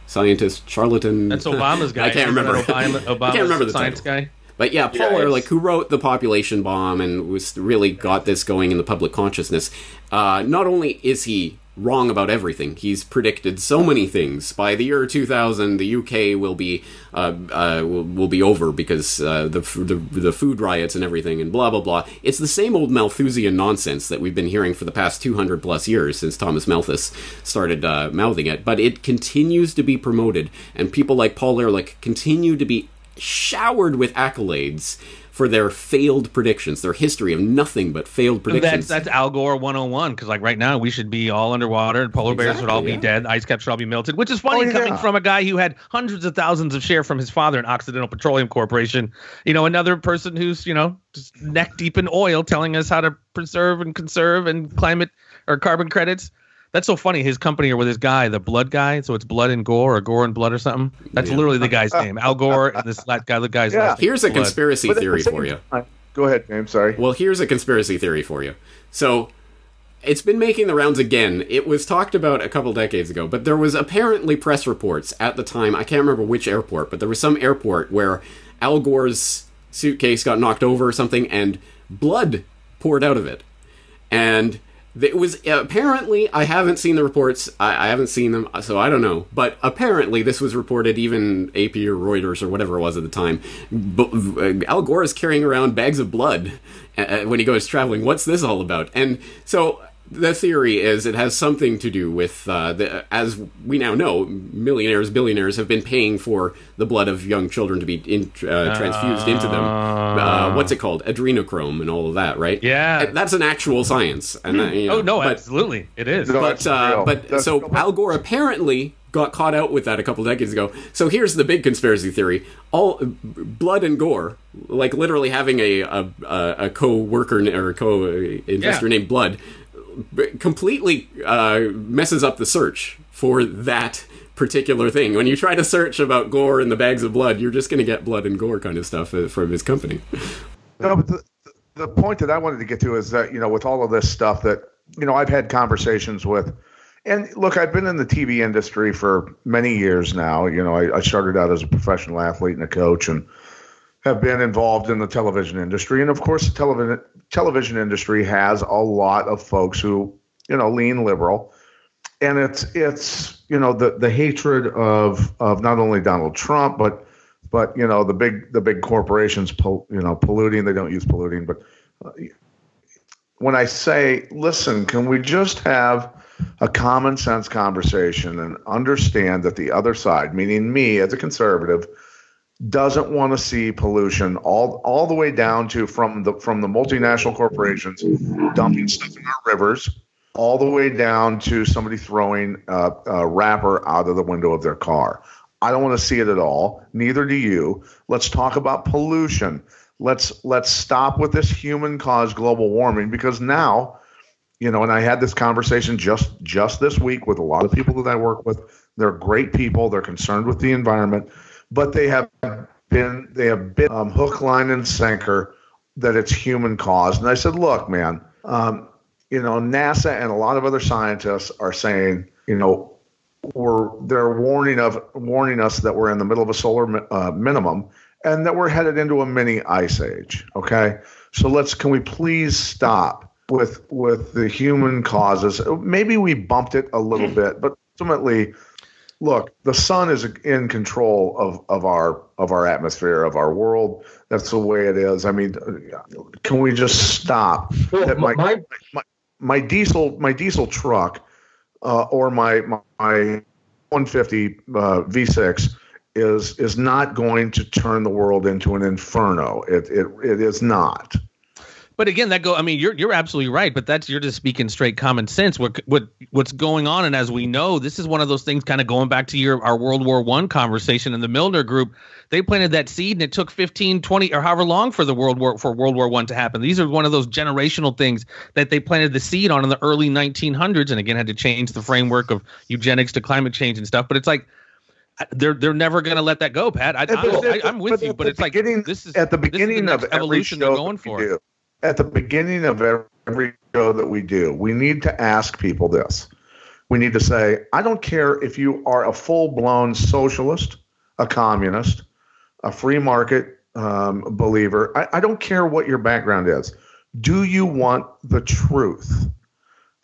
scientist, charlatan. That's Obama's <laughs> guy. <laughs> I can't remember. That Obama, I can't remember the science title. guy. But yeah, Paul Yeah, Ehrlich, who wrote the population bomb and was really got this going in the public consciousness. Uh, not only is he wrong about everything, he's predicted so many things. By the year 2000, the UK will be uh, uh, will, will be over because uh, the, the the food riots and everything and blah blah blah. It's the same old Malthusian nonsense that we've been hearing for the past 200 plus years since Thomas Malthus started uh, mouthing it. But it continues to be promoted, and people like Paul Ehrlich continue to be showered with accolades for their failed predictions, their history of nothing but failed And That's predictions. that's Al Gore 101 because like right now we should be all underwater and polar bears would all be dead, ice caps should all be melted, which is funny Oh, yeah. coming from a guy who had hundreds of thousands of share from his father in Occidental Petroleum Corporation. You know, another person who's you know just neck deep in oil, telling us how to preserve and conserve and climate or carbon credits. That's so funny. His company or with his guy, the blood guy. So it's blood and gore or gore and blood or something. That's Yeah. literally the guy's <laughs> name. Al Gore and this la- guy, the guy's Yeah. last name Here's a is Blood. conspiracy But the theory for you. time- Go ahead, James. Sorry. Well, here's a conspiracy theory for you. So, it's been making the rounds again. It was talked about a couple decades ago, but there was apparently press reports at the time. I can't remember which airport, but there was some airport where Al Gore's suitcase got knocked over or something, and blood poured out of it. And it was apparently I haven't seen the reports. I, I haven't seen them, so I don't know. But apparently, this was reported even AP or Reuters or whatever it was at the time. B- Al Gore is carrying around bags of blood uh, when he goes traveling. What's this all about? And so the theory is it has something to do with uh, the, as we now know, millionaires, billionaires have been paying for the blood of young children to be in, uh, transfused into them. Uh, what's it called? Adrenochrome and all of that, right? Yeah. And that's an actual science. And uh, you know, Oh no, but, absolutely, it is. No, but that's uh, but That's so real. Al Gore apparently got caught out with that a couple decades ago. So here's the big conspiracy theory: all blood and gore, like literally having a a, a, a co-worker or a co-investor Yeah. named Blood, b- completely uh, messes up the search for that particular thing. When you try to search about gore and the bags of blood, you're just going to get blood and gore kind of stuff uh, from his company. No, but the, the point that I wanted to get to is that, you know, with all of this stuff that, you know, I've had conversations with, and look, I've been in the TV industry for many years now. You know, I, I started out as a professional athlete and a coach and have been involved in the television industry. And of course, the television, television industry has a lot of folks who, you know, lean liberal. And it's, it's, you know, the, the hatred of, of not only Donald Trump, but, but you know the big the big corporations pol- you know polluting they don't use polluting but uh, when i say listen can we just have a common sense conversation and understand that the other side meaning me as a conservative doesn't want to see pollution all all the way down to from the from the multinational corporations dumping stuff in our rivers all the way down to somebody throwing uh, a wrapper out of the window of their car I don't want to see it at all. Neither do you. Let's talk about pollution. Let's let's stop with this human caused global warming because now, you know, and I had this conversation just just this week with a lot of people that I work with. They're great people. They're concerned with the environment, but they have been they have been um, hook, line, and sinker that it's human caused. And I said, look, man, um, you know, NASA and a lot of other scientists are saying, you know, we're they're warning of warning us that we're in the middle of a solar uh, minimum and that we're headed into a mini ice age. Okay, so let's can we please stop with with the human causes? Maybe we bumped it a little bit, but ultimately, look, the sun is in control of of our of our atmosphere of our world. That's the way it is. I mean, can we just stop? Well, my, my, my my diesel my diesel truck uh, or my my 150 uh, V6 is is not going to turn the world into an inferno. It it it is not. But again, that go. I mean, you're you're absolutely right. But that's you're just speaking straight common sense. What what what's going on, and as we know, this is one of those things. Kind of going back to your our World War One conversation in the Milner Group. They planted that seed, and it took 15, 20, or however long for the World War for World War One to happen. These are one of those generational things that they planted the seed on in the early 1900s, and again had to change the framework of eugenics to climate change and stuff. But it's like they're they're never going to let that go, Pat. I, am with you, but it's like this is at the beginning the of evolution they're going for. At the beginning of every show that we do, we need to ask people this. We need to say, I don't care if you are a full blown socialist, a communist, a free market um, believer. I, I don't care what your background is. Do you want the truth?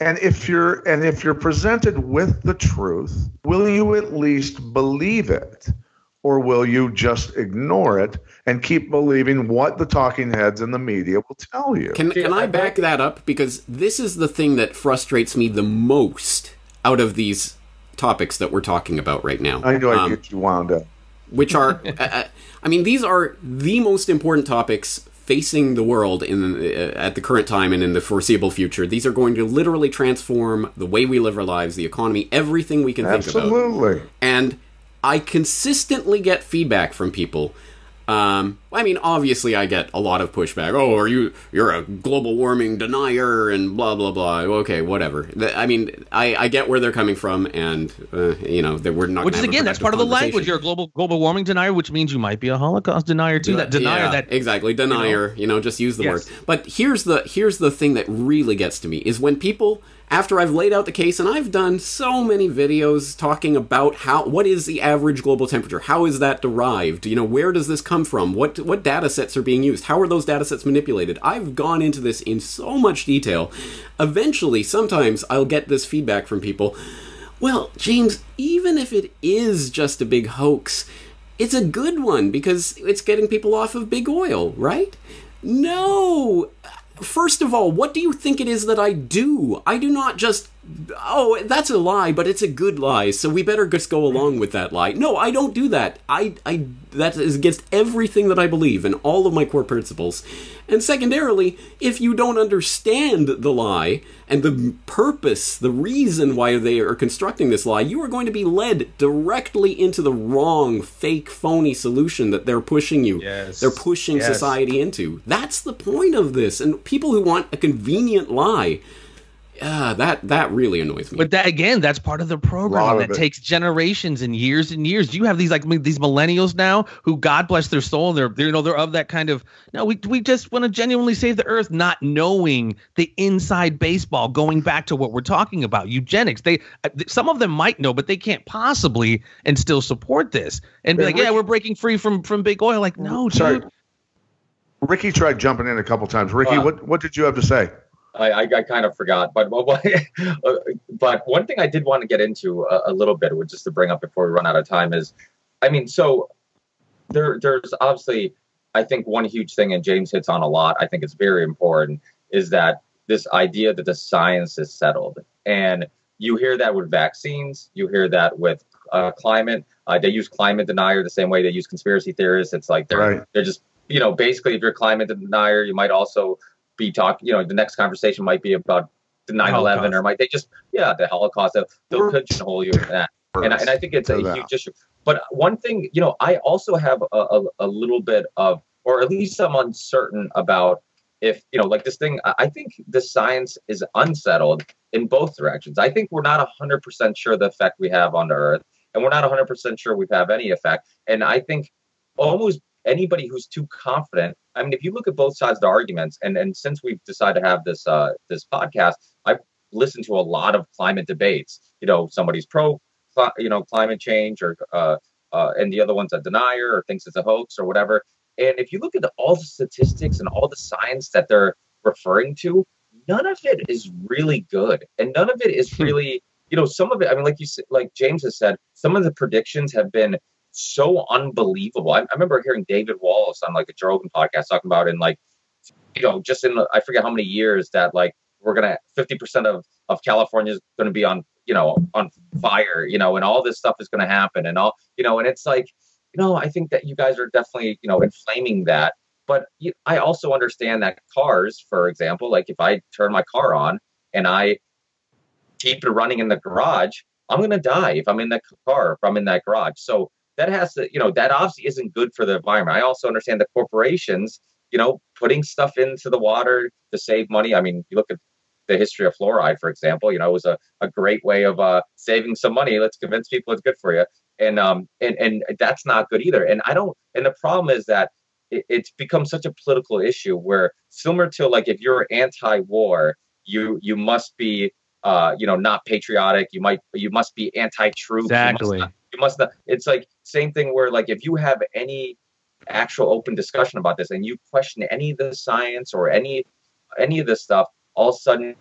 And if you're and if you're presented with the truth, will you at least believe it? Or will you just ignore it and keep believing what the talking heads in the media will tell you? Can can I back that up? Because this is the thing that frustrates me the most out of these topics that we're talking about right now. I know I um, get you wound up. Which are, <laughs> I mean, these are the most important topics facing the world in uh, at the current time and in the foreseeable future. These are going to literally transform the way we live our lives, the economy, everything we can Absolutely. think about. Absolutely. And I consistently get feedback from people um, I mean, obviously, I get a lot of pushback. Oh, are you you're a global warming denier and blah blah blah. Okay, whatever. I mean, I, I get where they're coming from, and uh, you know that we're not. Which is again, that's part of the language. You're a global global warming denier, which means you might be a Holocaust denier too. That denier, yeah, that exactly denier. You know, you know just use the yes. word. But here's the here's the thing that really gets to me is when people after I've laid out the case, and I've done so many videos talking about how what is the average global temperature, how is that derived, you know, where does this come from, what what data sets are being used, how are those data sets manipulated. I've gone into this in so much detail. Eventually, sometimes I'll get this feedback from people. Well, James, even if it is just a big hoax, it's a good one because it's getting people off of big oil, right? No, First of all, what do you think it is that I do? I do not just oh, that's a lie, but it's a good lie, so we better just go along with that lie. No, I don't do that. I, I, that is against everything that I believe and all of my core principles. And secondarily, if you don't understand the lie and the purpose, the reason why they are constructing this lie, you are going to be led directly into the wrong, fake, phony solution that they're pushing you. Yes. They're pushing yes. society into. That's the point of this. And people who want a convenient lie uh, that that really annoys me. But that again, that's part of the program that takes generations and years and years. You have these like these millennials now who, God bless their soul, they're, they're you know they're of that kind of no. We we just want to genuinely save the earth, not knowing the inside baseball. Going back to what we're talking about, eugenics. They uh, some of them might know, but they can't possibly and still support this and be like, yeah, we're breaking free from from big oil. Like, no, Sorry. dude. Ricky tried jumping in a couple times. Ricky, what what did you have to say? I, I, I, kind of forgot, but but <laughs> one thing I did want to get into a, a little bit, which just to bring up before we run out of time, is, I mean, so there there's obviously I think one huge thing, and James hits on a lot. I think it's very important is that this idea that the science is settled, and you hear that with vaccines, you hear that with uh, climate. Uh, they use climate denier the same way they use conspiracy theorists. It's like they're right. they're just you know basically if you're a climate denier, you might also be talking, you know, the next conversation might be about the 9 11 or might they just, yeah, the Holocaust. They'll, they'll pigeonhole you in that. and I, and I think it's a that. huge issue. But one thing, you know, I also have a, a, a little bit of, or at least I'm uncertain about if you know, like this thing. I I think the science is unsettled in both directions. I think we're not hundred percent sure the effect we have on the Earth, and we're not hundred percent sure we have any effect. And I think almost anybody who's too confident. I mean, if you look at both sides of the arguments, and and since we've decided to have this uh, this podcast, I've listened to a lot of climate debates. You know, somebody's pro, you know, climate change, or uh, uh, and the other one's a denier or thinks it's a hoax or whatever. And if you look at the, all the statistics and all the science that they're referring to, none of it is really good, and none of it is Hmm. really, you know, some of it. I mean, like you said, like James has said, some of the predictions have been so unbelievable. I, I remember hearing David Wallace on like a Joe Rogan podcast talking about in like, you know, just in I forget how many years that like we're gonna fifty percent of of California is gonna be on you know on fire, you know, and all this stuff is gonna happen and all you know, and it's like, you know, I think that you guys are definitely you know inflaming that. But I also understand that cars, for example, like if I turn my car on and I keep it running in the garage, I'm to die if I'm in that car, if I'm in that garage. So that has to, you know, that obviously isn't good for the environment. I also understand the corporations, you know, putting stuff into the water to save money. I mean, you look at the history of fluoride, for example, you know, it was a, a great way of uh, saving some money. Let's convince people it's good for you. And, um, and, and that's not good either. And I don't, and the problem is that it, it's become such a political issue where similar to like, if you're anti-war, you, you must be, uh, you know, not patriotic. You might, you must be anti-troop. Must Exactly. You must not it's like same thing where like if you have any actual open discussion about this and you question any of the science or any any of this stuff all of a sudden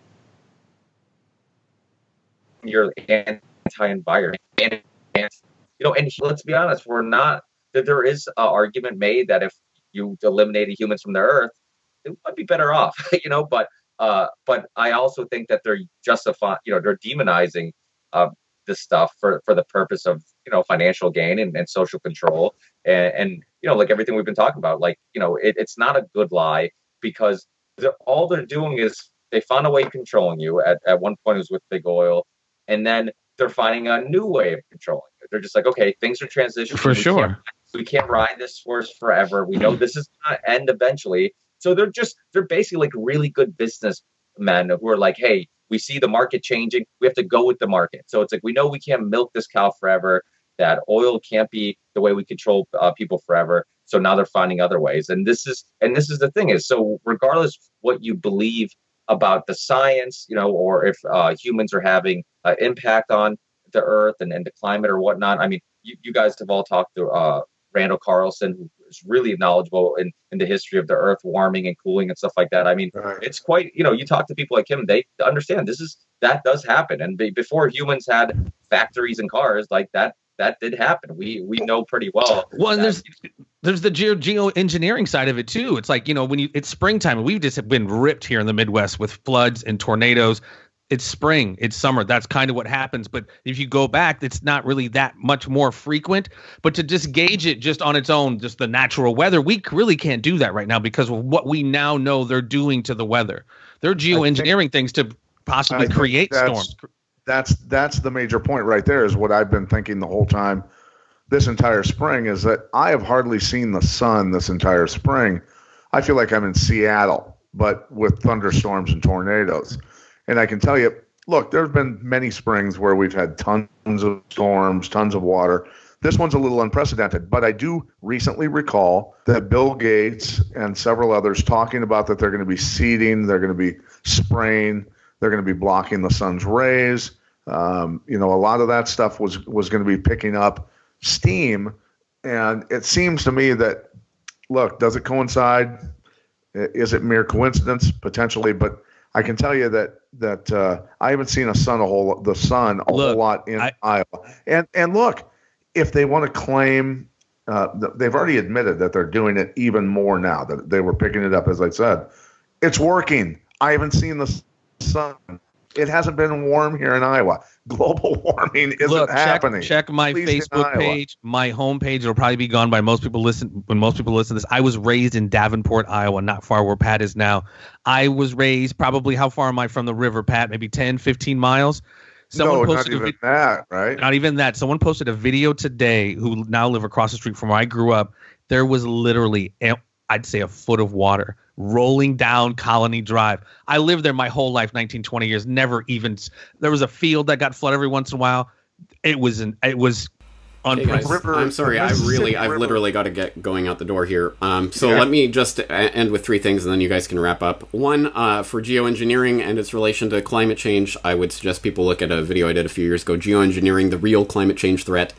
you're anti-environment. And, and you know and let's be honest we're not that there is an argument made that if you eliminated humans from the earth it might be better off <laughs> you know but uh but i also think that they're justifying you know they're demonizing uh this stuff for for the purpose of you know financial gain and, and social control. And, and you know like everything we've been talking about like you know it, it's not a good lie because they're, all they're doing is they found a way of controlling you. At, at one point it was with big oil. And then they're finding a new way of controlling you. They're just like okay things are transitioning. For We can't- sure. we can't ride this horse forever. We know this is going to end eventually. So they're just they're basically like really good businessmen who are like hey we see the market changing we have to go with the market. So it's like we know we can't milk this cow forever. That oil can't be the way we control uh, people forever. So now they're finding other ways. And this is and this is the thing is so regardless what you believe about the science you know or if uh, humans are having an impact on the earth and, and the climate or whatnot i mean you, you guys have all talked to uh, randall carlson is really knowledgeable in, in the history of the earth warming and cooling and stuff like that i mean Right. it's quite you know you talk to people like him they understand this is that does happen and be, before humans had factories and cars like that that did happen we we know pretty well Well, and that- there's there's the geo geoengineering side of it too. It's like you know when you it's springtime and we've just been ripped here in the Midwest with floods and tornadoes. It's spring, it's summer. That's kind of what happens. But if you go back, it's not really that much more frequent. But to just gauge it just on its own, just the natural weather, we really can't do that right now because of what we now know they're doing to the weather. They're geoengineering things to possibly I create that's- storms. that's that's the major point right there is what I've been thinking the whole time this entire spring is that I have hardly seen the sun this entire spring. I feel like I'm in Seattle, but with thunderstorms and tornadoes. And I can tell you, look, there's been many springs where we've had tons of storms, tons of water. This one's a little unprecedented, but I do recently recall that Bill Gates and several others talking about that they're going to be seeding, they're going to be spraying, they're going to be blocking the sun's rays. Um, you know, a lot of that stuff was was going to be picking up steam, and it seems to me that look, does it coincide? Is it mere coincidence potentially? But I can tell you that that uh, I haven't seen a sun a whole the sun a Look, whole lot in I- Iowa. And and look, if they want to claim, uh, they've already admitted that they're doing it even more now. That they were picking it up, as I said, it's working. I haven't seen the sun. It hasn't been warm here in Iowa. Global <laughs> warming isn't Look, check, happening. check my At least in Facebook page, my homepage. It'll probably be gone by most people listen when most people listen to this. I was raised in Davenport, Iowa, not far where Pat is now. I was raised probably how far am I from the river, Pat? Maybe 10, 15 miles. Someone no, not posted a even that, right? not even that. Someone posted a video today who now live across the street from where I grew up. There was literally, I'd say, a foot of water rolling down Colony Drive. I lived there my whole life, 19, 20 years. Never even. There was a field that got flooded every once in a while. It was an. It was Hey guys, unprecedented. river- I'm sorry. I really, I've literally got to get going out the door here. Um, so Yeah. let me just end with three things, and then you guys can wrap up. One, uh, for geoengineering and its relation to climate change, I would suggest people look at a video I did a few years ago, "Geoengineering: The Real Climate Change Threat."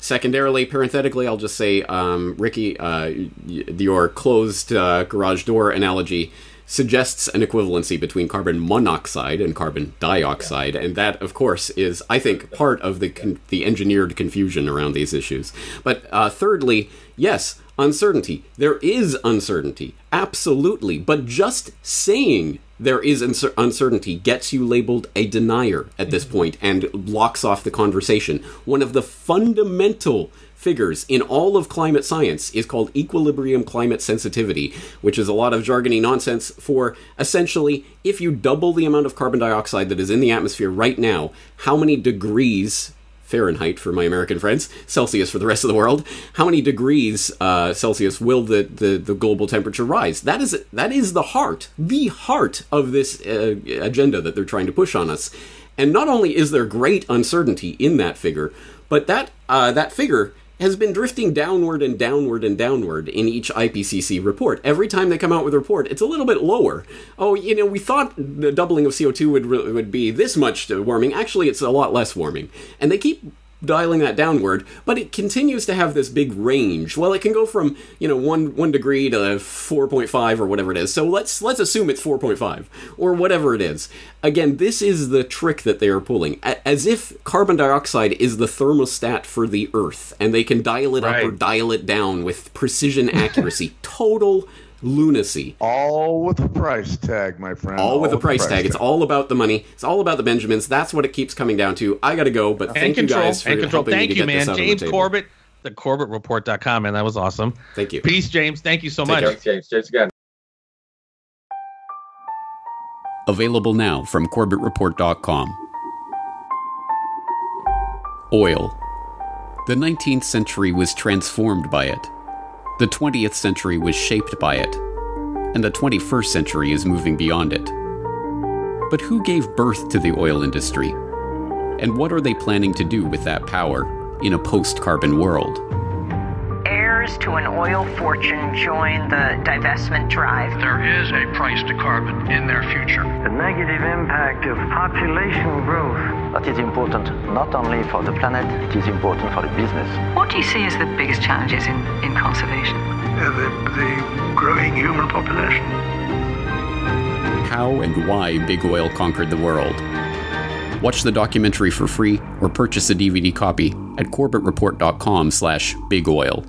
Secondarily, parenthetically, I'll just say, um, Ricky, uh, your closed uh, garage door analogy suggests an equivalency between carbon monoxide and carbon dioxide, and that, of course, is, I think, part of the con- the engineered confusion around these issues. But uh, thirdly, yes, uncertainty. There is uncertainty, absolutely. But just saying there is uncertainty gets you labeled a denier at this mm-hmm. point and blocks off the conversation. One of the fundamental figures in all of climate science is called equilibrium climate sensitivity, which is a lot of jargony nonsense for essentially if you double the amount of carbon dioxide that is in the atmosphere right now, how many degrees Fahrenheit for my American friends, Celsius for the rest of the world. How many degrees uh, Celsius will the, the, the global temperature rise? That is that is the heart, the heart of this uh, agenda that they're trying to push on us. And not only is there great uncertainty in that figure, but that uh, that figure has been drifting downward and downward and downward in each IPCC report. Every time they come out with a report, it's a little bit lower. Oh, you know, we thought the doubling of CO2 would would be this much warming. Actually, it's a lot less warming, and they keep dialing that downward, but it continues to have this big range. Well, it can go from you know one one degree to four point five or whatever it is. So let's let's assume it's four point five or whatever it is. Again, this is the trick that they are pulling, A- as if carbon dioxide is the thermostat for the Earth, and they can dial it up or dial it down with precision accuracy. <laughs> Total lunacy. All with a price tag, my friend. All with a price tag. It's all about the money. It's all about the Benjamins. That's what it keeps coming down to. I gotta go, but and thank control. you guys for and control. helping me Thank to you, get this man. out on the James table. Corbett, the CorbettReport.com, man. That was awesome. Thank you. Peace, James. Thank you so Take much. care. Thanks, James. James again. Available now from CorbettReport.com. Oil. The 19th century was transformed by it. The 20th century was shaped by it. And the 21st century is moving beyond it. But who gave birth to the oil industry? And what are they planning to do with that power in a post carbon world? Heirs to an oil fortune join the divestment drive. There is a price to carbon in their future. The negative impact of population growth. That is important not only for the planet, it is important for the business. What do you see as the biggest challenges in, in conservation? Uh, the, the growing human population. How and why big oil conquered the world. Watch the documentary for free or purchase a DVD copy at corbettreport.com slash bigoil.